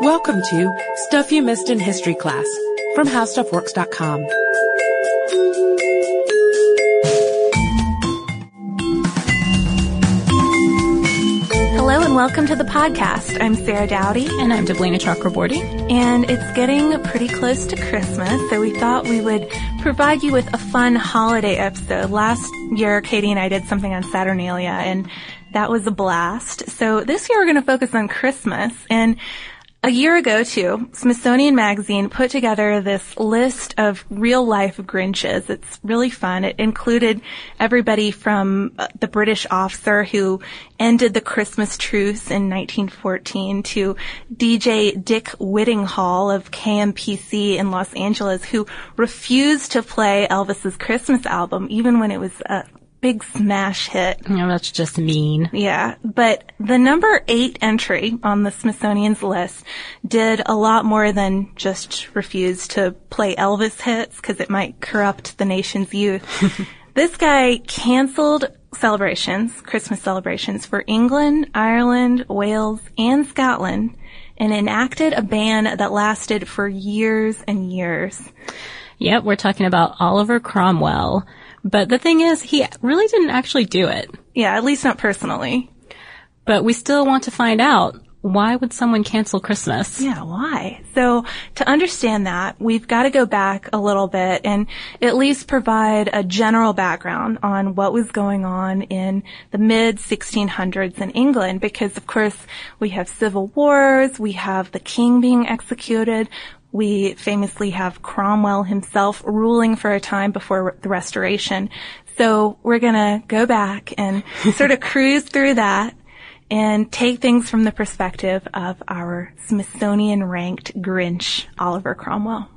Welcome to Stuff You Missed in History Class from HowStuffWorks.com. Hello and welcome to the podcast. I'm Sarah Dowdy. And I'm Deblina Chakraborty. And it's getting pretty close to Christmas, so we thought we would provide you with a fun holiday episode. Last year, Katie and I did something on Saturnalia, and that was a blast. So this year we're going to focus on Christmas, and a year ago, too, Smithsonian Magazine put together this list of real life Grinches. It's really fun. It included everybody from uh, the British officer who ended the Christmas truce in 1914 to DJ Dick Whittinghill of KMPC in Los Angeles who refused to play Elvis's Christmas album even when it was a big smash hit. Oh, that's just mean. Yeah, but the number eight entry on the Smithsonian's list did a lot more than just refuse to play Elvis hits because it might corrupt the nation's youth. this guy canceled celebrations, Christmas celebrations for England, Ireland, Wales, and Scotland and enacted a ban that lasted for years and years. Yep, we're talking about Oliver Cromwell. But the thing is, he really didn't actually do it. Yeah, at least not personally. But we still want to find out why would someone cancel Christmas? Yeah, why? So to understand that, we've got to go back a little bit and at least provide a general background on what was going on in the mid 1600s in England because of course we have civil wars, we have the king being executed, we famously have Cromwell himself ruling for a time before the restoration. So we're gonna go back and sort of cruise through that and take things from the perspective of our Smithsonian ranked Grinch, Oliver Cromwell.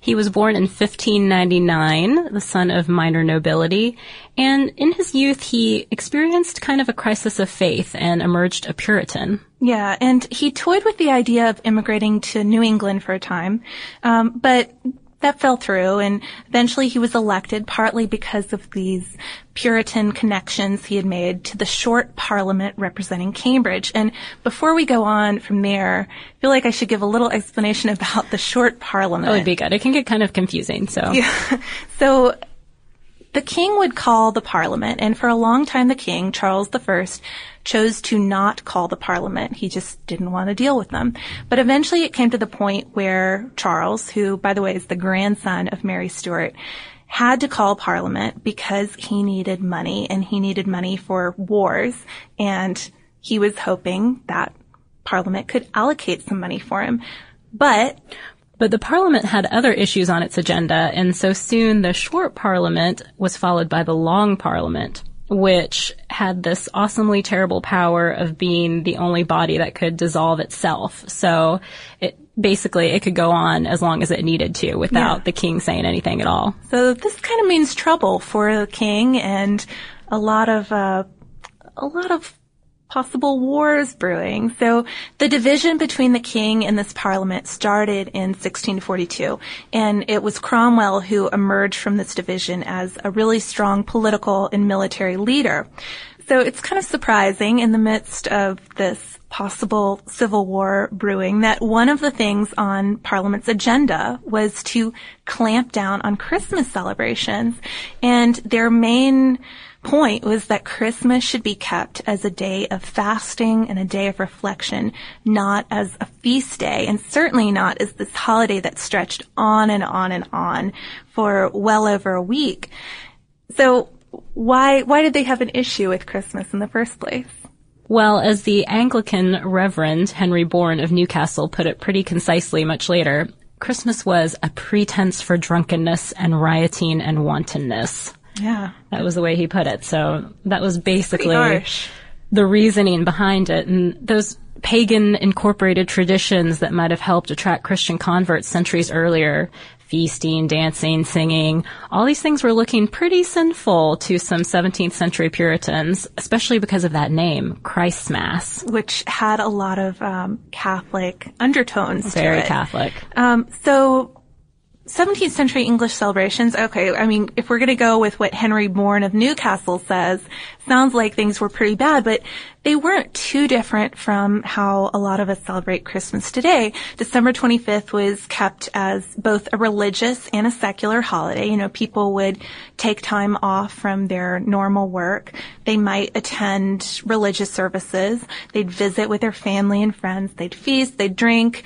He was born in 1599, the son of minor nobility, and in his youth he experienced kind of a crisis of faith and emerged a Puritan. Yeah, and he toyed with the idea of immigrating to New England for a time, um, but that fell through and eventually he was elected partly because of these Puritan connections he had made to the short parliament representing Cambridge. And before we go on from there, I feel like I should give a little explanation about the short parliament. That would be good. It can get kind of confusing, so. Yeah. So the king would call the parliament and for a long time the king, Charles I, chose to not call the parliament. He just didn't want to deal with them. But eventually it came to the point where Charles, who by the way is the grandson of Mary Stuart, had to call parliament because he needed money and he needed money for wars and he was hoping that parliament could allocate some money for him. But but the parliament had other issues on its agenda, and so soon the short parliament was followed by the long parliament which had this awesomely terrible power of being the only body that could dissolve itself. So it basically it could go on as long as it needed to without yeah. the king saying anything at all. So this kind of means trouble for the king and a lot of uh, a lot of possible wars brewing. So the division between the king and this parliament started in 1642, and it was Cromwell who emerged from this division as a really strong political and military leader. So it's kind of surprising in the midst of this possible civil war brewing that one of the things on Parliament's agenda was to clamp down on Christmas celebrations. And their main point was that Christmas should be kept as a day of fasting and a day of reflection, not as a feast day, and certainly not as this holiday that stretched on and on and on for well over a week. So why, why did they have an issue with Christmas in the first place? Well, as the Anglican Reverend Henry Bourne of Newcastle put it pretty concisely much later, Christmas was a pretense for drunkenness and rioting and wantonness. Yeah. That was the way he put it. So that was basically the reasoning behind it. And those pagan incorporated traditions that might have helped attract Christian converts centuries earlier, feasting, dancing, singing, all these things were looking pretty sinful to some 17th century Puritans, especially because of that name, Christmas. Which had a lot of um, Catholic undertones to it. Very Catholic. Um, so 17th century English celebrations, okay, I mean, if we're going to go with what Henry Bourne of Newcastle says, sounds like things were pretty bad, but they weren't too different from how a lot of us celebrate Christmas today. December 25th was kept as both a religious and a secular holiday. You know, people would take time off from their normal work. They might attend religious services. They'd visit with their family and friends. They'd feast. They'd drink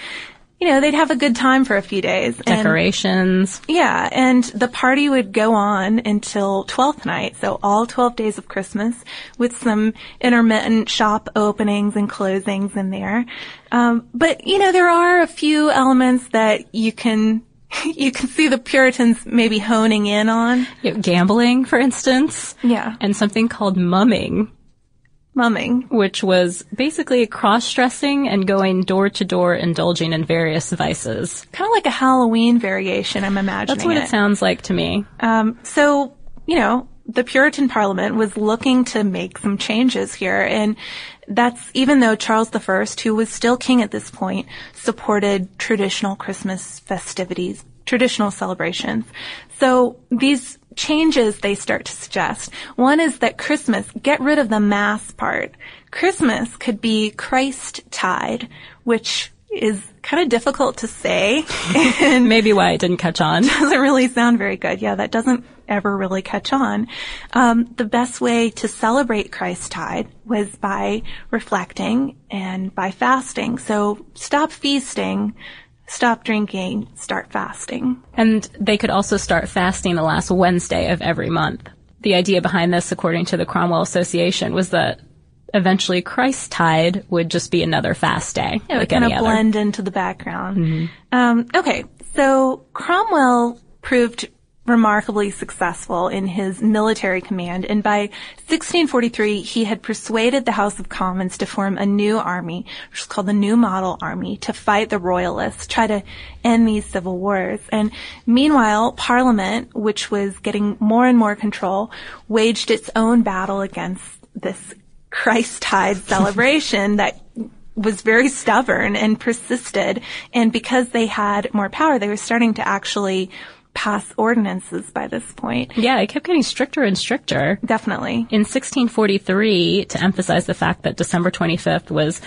you know, they'd have a good time for a few days. Decorations. And, yeah, and the party would go on until 12th night, so all 12 days of Christmas with some intermittent shop openings and closings in there. Um, but, you know, there are a few elements that you can you can see the Puritans maybe honing in on. You know, gambling, for instance. Yeah. And something called mumming mumming, which was basically cross-dressing and going door to door indulging in various vices. Kind of like a Halloween variation, I'm imagining. That's what it, it sounds like to me. Um, so, you know, the Puritan Parliament was looking to make some changes here, and that's even though Charles I, who was still king at this point, supported traditional Christmas festivities, traditional celebrations. So these changes they start to suggest. One is that Christmas, get rid of the mass part. Christmas could be Christ-tide, which is kind of difficult to say. and Maybe why it didn't catch on. Doesn't really sound very good. Yeah, that doesn't ever really catch on. Um, the best way to celebrate Christ-tide was by reflecting and by fasting. So stop feasting, stop drinking, start fasting. And they could also start fasting the last Wednesday of every month. The idea behind this, according to the Cromwell Association, was that eventually Christ-tide would just be another fast day. It like would kind of blend into the background. Mm-hmm. Um, okay, so Cromwell proved remarkably successful in his military command, and by 1643 he had persuaded the House of Commons to form a new army, which was called the New Model Army, to fight the Royalists, try to end these civil wars. And meanwhile, Parliament, which was getting more and more control, waged its own battle against this Christ-tide celebration that was very stubborn and persisted. And because they had more power, they were starting to actually pass ordinances by this point. Yeah, it kept getting stricter and stricter. Definitely. In 1643, to emphasize the fact that December 25th was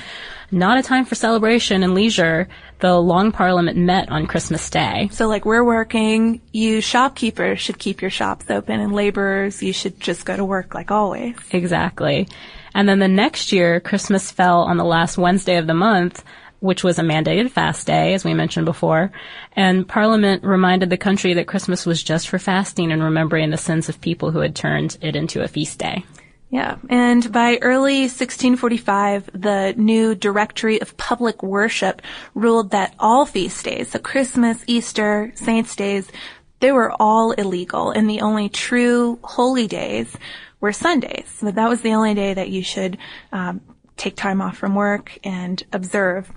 not a time for celebration and leisure, the Long Parliament met on Christmas Day. So like we're working, you shopkeepers should keep your shops open and laborers, you should just go to work like always. Exactly. And then the next year, Christmas fell on the last Wednesday of the month, which was a mandated fast day, as we mentioned before. And Parliament reminded the country that Christmas was just for fasting and remembering the sins of people who had turned it into a feast day. Yeah, and by early 1645, the new Directory of Public Worship ruled that all feast days, so Christmas, Easter, Saints' days, they were all illegal, and the only true holy days were Sundays. So that was the only day that you should um, take time off from work and observe.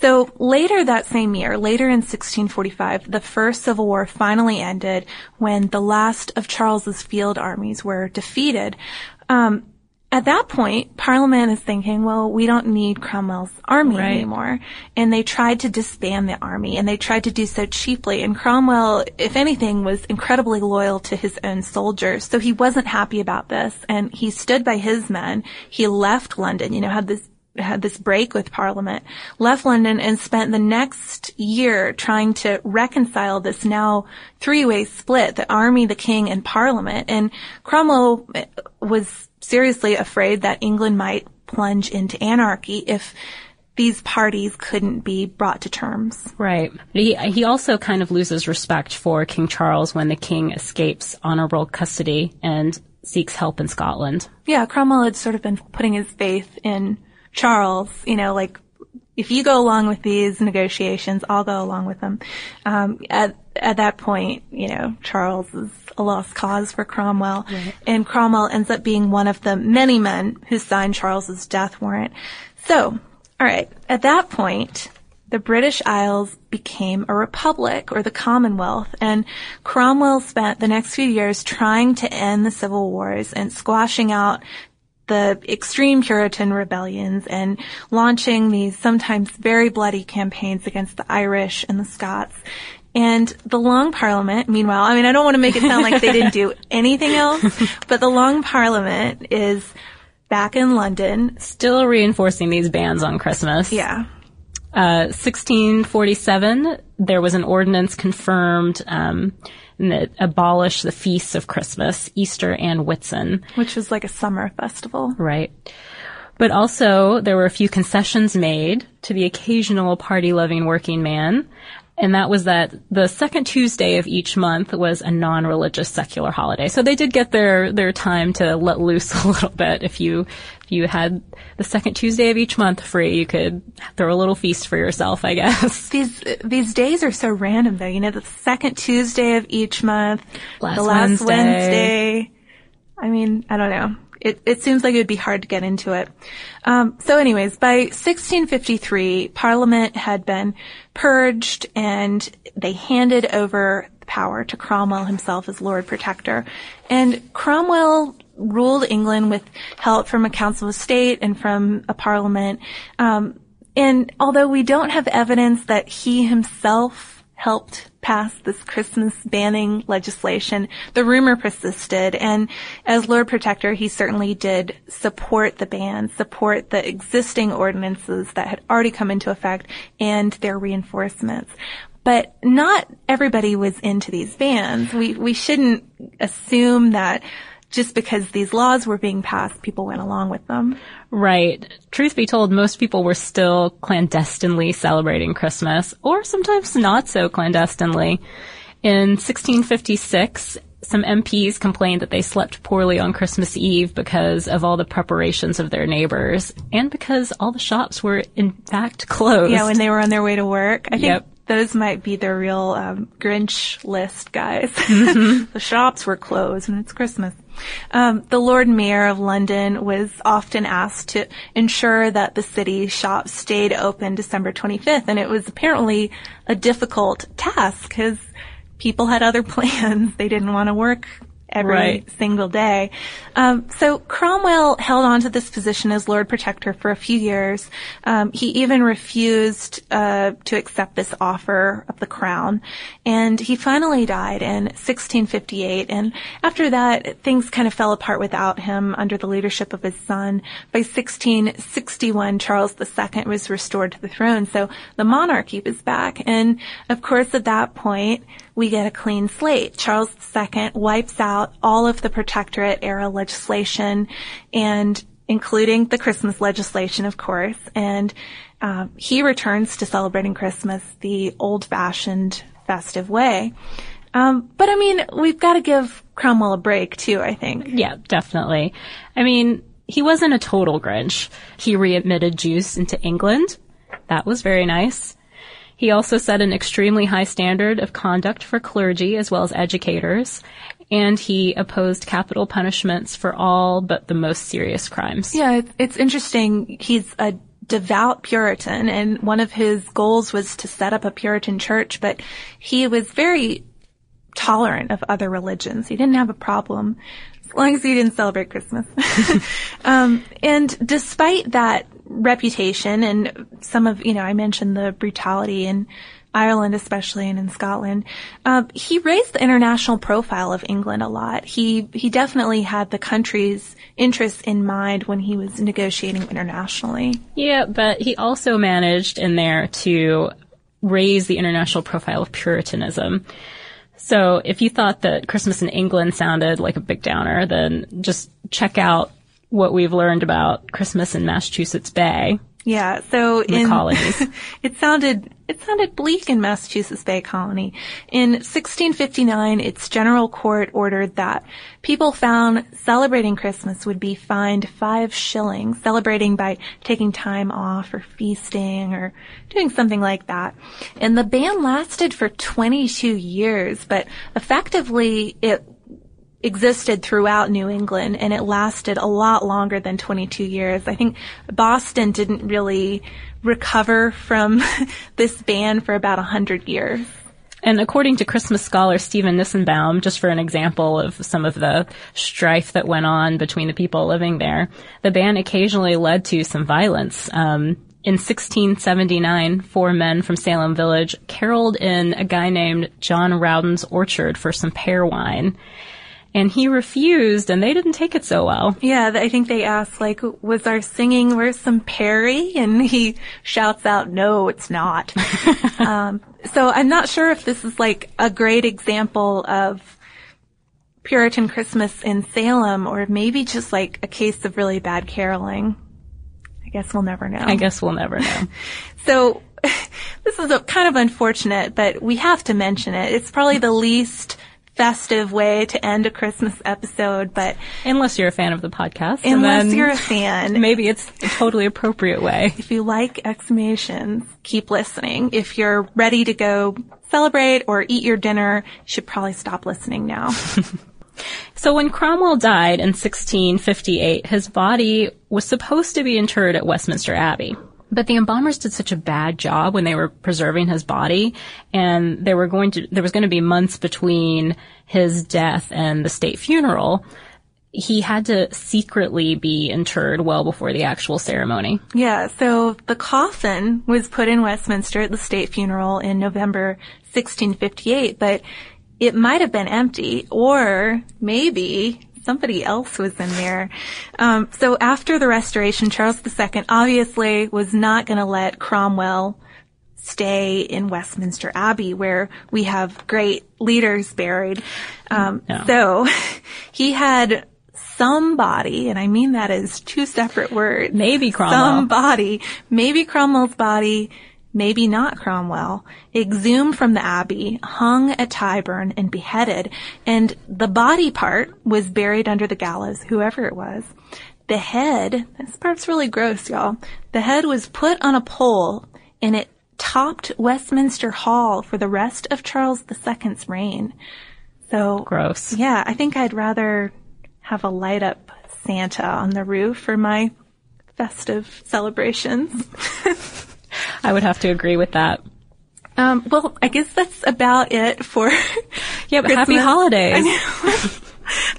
So later that same year, later in 1645, the first civil war finally ended when the last of Charles's field armies were defeated. Um, at that point, Parliament is thinking, well, we don't need Cromwell's army right. anymore. And they tried to disband the army and they tried to do so cheaply. And Cromwell, if anything, was incredibly loyal to his own soldiers. So he wasn't happy about this and he stood by his men. He left London, you know, had this had this break with Parliament, left London and spent the next year trying to reconcile this now three-way split, the army, the king, and Parliament. And Cromwell eh, was seriously afraid that England might plunge into anarchy if these parties couldn't be brought to terms. Right. He, he also kind of loses respect for King Charles when the king escapes honorable custody and seeks help in Scotland. Yeah, Cromwell had sort of been putting his faith in Charles, you know, like, if you go along with these negotiations, I'll go along with them. Um, at, at that point, you know, Charles is a lost cause for Cromwell. Right. And Cromwell ends up being one of the many men who signed Charles's death warrant. So, alright, at that point, the British Isles became a republic or the Commonwealth and Cromwell spent the next few years trying to end the civil wars and squashing out the extreme Puritan rebellions and launching these sometimes very bloody campaigns against the Irish and the Scots. And the Long Parliament, meanwhile, I mean, I don't want to make it sound like they didn't do anything else, but the Long Parliament is back in London. Still reinforcing these bans on Christmas. Yeah. Uh, 1647, there was an ordinance confirmed um, that abolished the feasts of Christmas, Easter and Whitsun. Which was like a summer festival. Right. But also, there were a few concessions made to the occasional party-loving working man and that was that the second Tuesday of each month was a non-religious secular holiday. So they did get their their time to let loose a little bit. If you if you had the second Tuesday of each month free, you could throw a little feast for yourself, I guess. These these days are so random though. You know, the second Tuesday of each month, last the last Wednesday. Wednesday. I mean, I don't know it, it seems like it would be hard to get into it. Um, so anyways, by 1653, Parliament had been purged and they handed over power to Cromwell himself as Lord Protector. And Cromwell ruled England with help from a Council of State and from a Parliament. Um, and although we don't have evidence that he himself helped pass this Christmas banning legislation, the rumor persisted. And as Lord Protector, he certainly did support the ban, support the existing ordinances that had already come into effect and their reinforcements. But not everybody was into these bans. We, we shouldn't assume that just because these laws were being passed, people went along with them. Right. Truth be told, most people were still clandestinely celebrating Christmas, or sometimes not so clandestinely. In 1656, some MPs complained that they slept poorly on Christmas Eve because of all the preparations of their neighbors and because all the shops were in fact closed. Yeah, when they were on their way to work. I think those might be the real um, Grinch list guys. the shops were closed and it's Christmas. Um, the Lord Mayor of London was often asked to ensure that the city shops stayed open December 25th, and it was apparently a difficult task because people had other plans. They didn't want to work every Right. single day. Um, so Cromwell held on to this position as Lord Protector for a few years. Um, he even refused uh, to accept this offer of the crown, and he finally died in 1658. And after that, things kind of fell apart without him under the leadership of his son. By 1661, Charles II was restored to the throne, so the monarchy was back. And of course, at that point, we get a clean slate. Charles II wipes out all of the protectorate era legislation and including the Christmas legislation, of course, and um, he returns to celebrating Christmas the old-fashioned festive way. Um, but I mean, we've got to give Cromwell a break too, I think. Yeah, definitely. I mean, he wasn't a total Grinch. He readmitted Jews into England. That was very nice. He also set an extremely high standard of conduct for clergy as well as educators, and he opposed capital punishments for all but the most serious crimes. Yeah, it's interesting. He's a devout Puritan and one of his goals was to set up a Puritan church, but he was very tolerant of other religions. He didn't have a problem as long as he didn't celebrate Christmas. um, and despite that reputation and some of, you know, I mentioned the brutality in Ireland especially and in Scotland, uh, he raised the international profile of England a lot. He he definitely had the country's interests in mind when he was negotiating internationally. Yeah, but he also managed in there to raise the international profile of Puritanism. So if you thought that Christmas in England sounded like a big downer, then just check out what we've learned about Christmas in Massachusetts Bay. Yeah, so the in colonies. it sounded it sounded bleak in Massachusetts Bay Colony. In 1659, its general court ordered that people found celebrating Christmas would be fined five shillings, celebrating by taking time off or feasting or doing something like that. And the ban lasted for 22 years, but effectively it existed throughout New England and it lasted a lot longer than 22 years. I think Boston didn't really recover from this ban for about 100 years. And according to Christmas scholar Stephen Nissenbaum, just for an example of some of the strife that went on between the people living there, the ban occasionally led to some violence. Um, in 1679, four men from Salem Village caroled in a guy named John Rowden's orchard for some pear wine. And he refused, and they didn't take it so well. Yeah, I think they asked, like, was our singing worth some Perry? And he shouts out, no, it's not. um, so I'm not sure if this is like a great example of Puritan Christmas in Salem, or maybe just like a case of really bad caroling. I guess we'll never know. I guess we'll never know. so this is a, kind of unfortunate, but we have to mention it. It's probably the least festive way to end a Christmas episode, but unless you're a fan of the podcast, unless you're a fan, maybe it's a totally appropriate way. If you like exhumations, keep listening. If you're ready to go celebrate or eat your dinner, you should probably stop listening now. So when Cromwell died in 1658, his body was supposed to be interred at Westminster Abbey. But the embalmers did such a bad job when they were preserving his body, and there were going to there was going to be months between his death and the state funeral. He had to secretly be interred well before the actual ceremony. Yeah, so the coffin was put in Westminster at the state funeral in November 1658, but it might have been empty, or maybe somebody else was in there. Um, so after the restoration, Charles II obviously was not going to let Cromwell stay in Westminster Abbey where we have great leaders buried. Um, no. So he had somebody, and I mean that as two separate words. Maybe Cromwell. Somebody, maybe Cromwell's body maybe not Cromwell, exhumed from the abbey, hung at Tyburn, and beheaded, and the body part was buried under the gallows, whoever it was. The head, this part's really gross, y'all. The head was put on a pole, and it topped Westminster Hall for the rest of Charles II's reign. So gross. Yeah, I think I'd rather have a light up Santa on the roof for my festive celebrations. I would have to agree with that. Um, well, I guess that's about it for. yeah, but happy holidays. I know.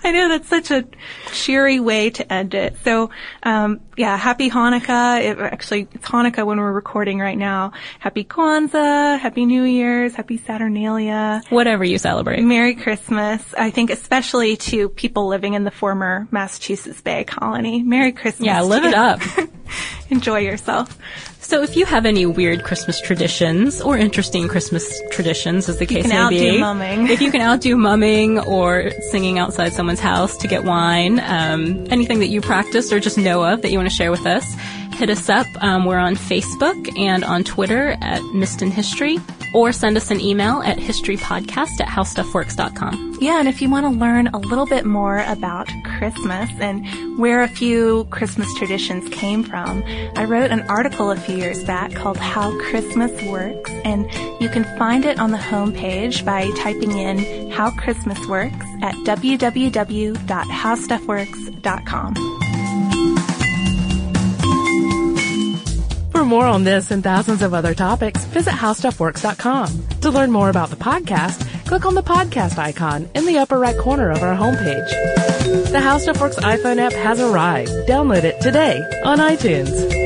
I know that's such a cheery way to end it. So, um, yeah, happy Hanukkah. It, actually, it's Hanukkah when we're recording right now. Happy Kwanzaa, Happy New Year's, Happy Saturnalia. Whatever you celebrate. Merry Christmas. I think especially to people living in the former Massachusetts Bay Colony. Merry Christmas. Yeah, live it up. Enjoy yourself. So if you have any weird Christmas traditions or interesting Christmas traditions, as the case may be, mumming. if you can outdo mumming or singing outside someone's house to get wine, um, anything that you practice or just know of that you want to share with us, hit us up. Um, we're on Facebook and on Twitter at Missed in History or send us an email at historypodcast at howstuffworks.com. Yeah, and if you want to learn a little bit more about Christmas and where a few Christmas traditions came from, I wrote an article a few years back called How Christmas Works, and you can find it on the homepage by typing in How Christmas Works at www.howstuffworks.com. For more on this and thousands of other topics, visit howstuffworks.com. To learn more about the podcast, click on the podcast icon in the upper right corner of our homepage. The How Stuff Works iPhone app has arrived. Download it today on iTunes.